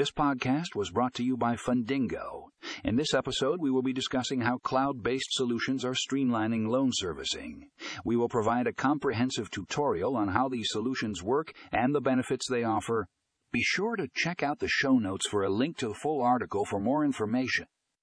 This podcast was brought to you by Fundingo. In this episode, we will be discussing how cloud based solutions are streamlining loan servicing. We will provide a comprehensive tutorial on how these solutions work and the benefits they offer. Be sure to check out the show notes for a link to the full article for more information.